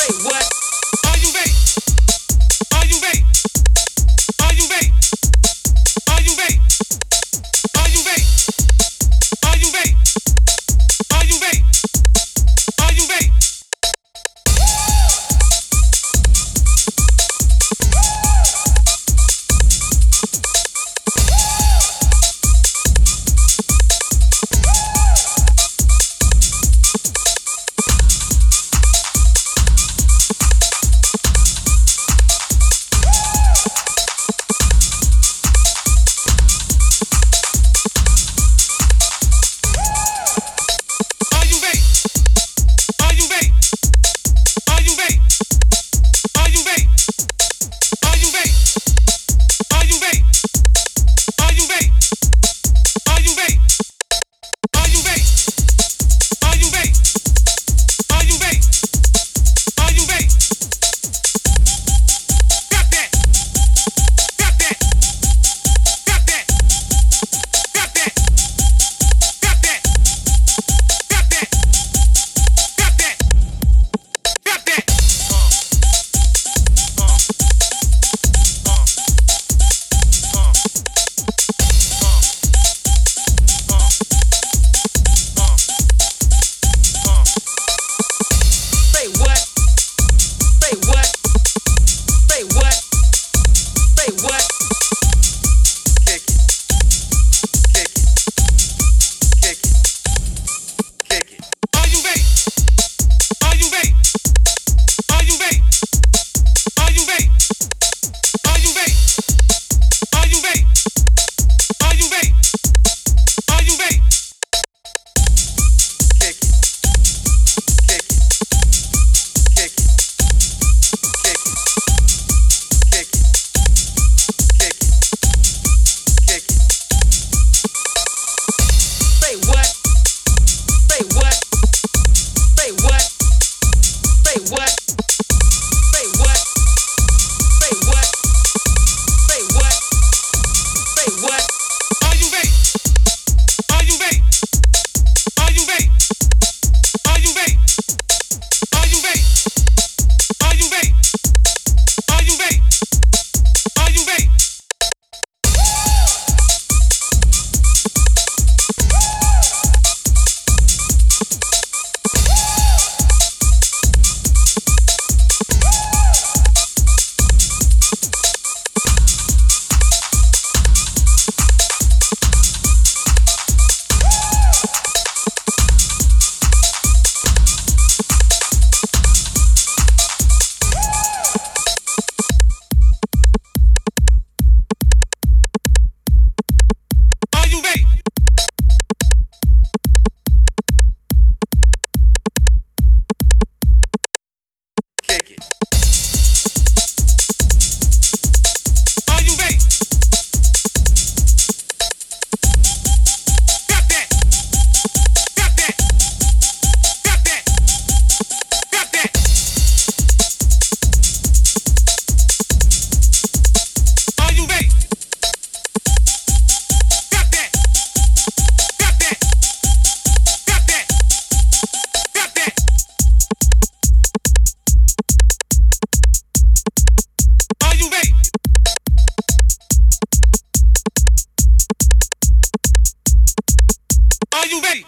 Say what? Wait, what? you ready?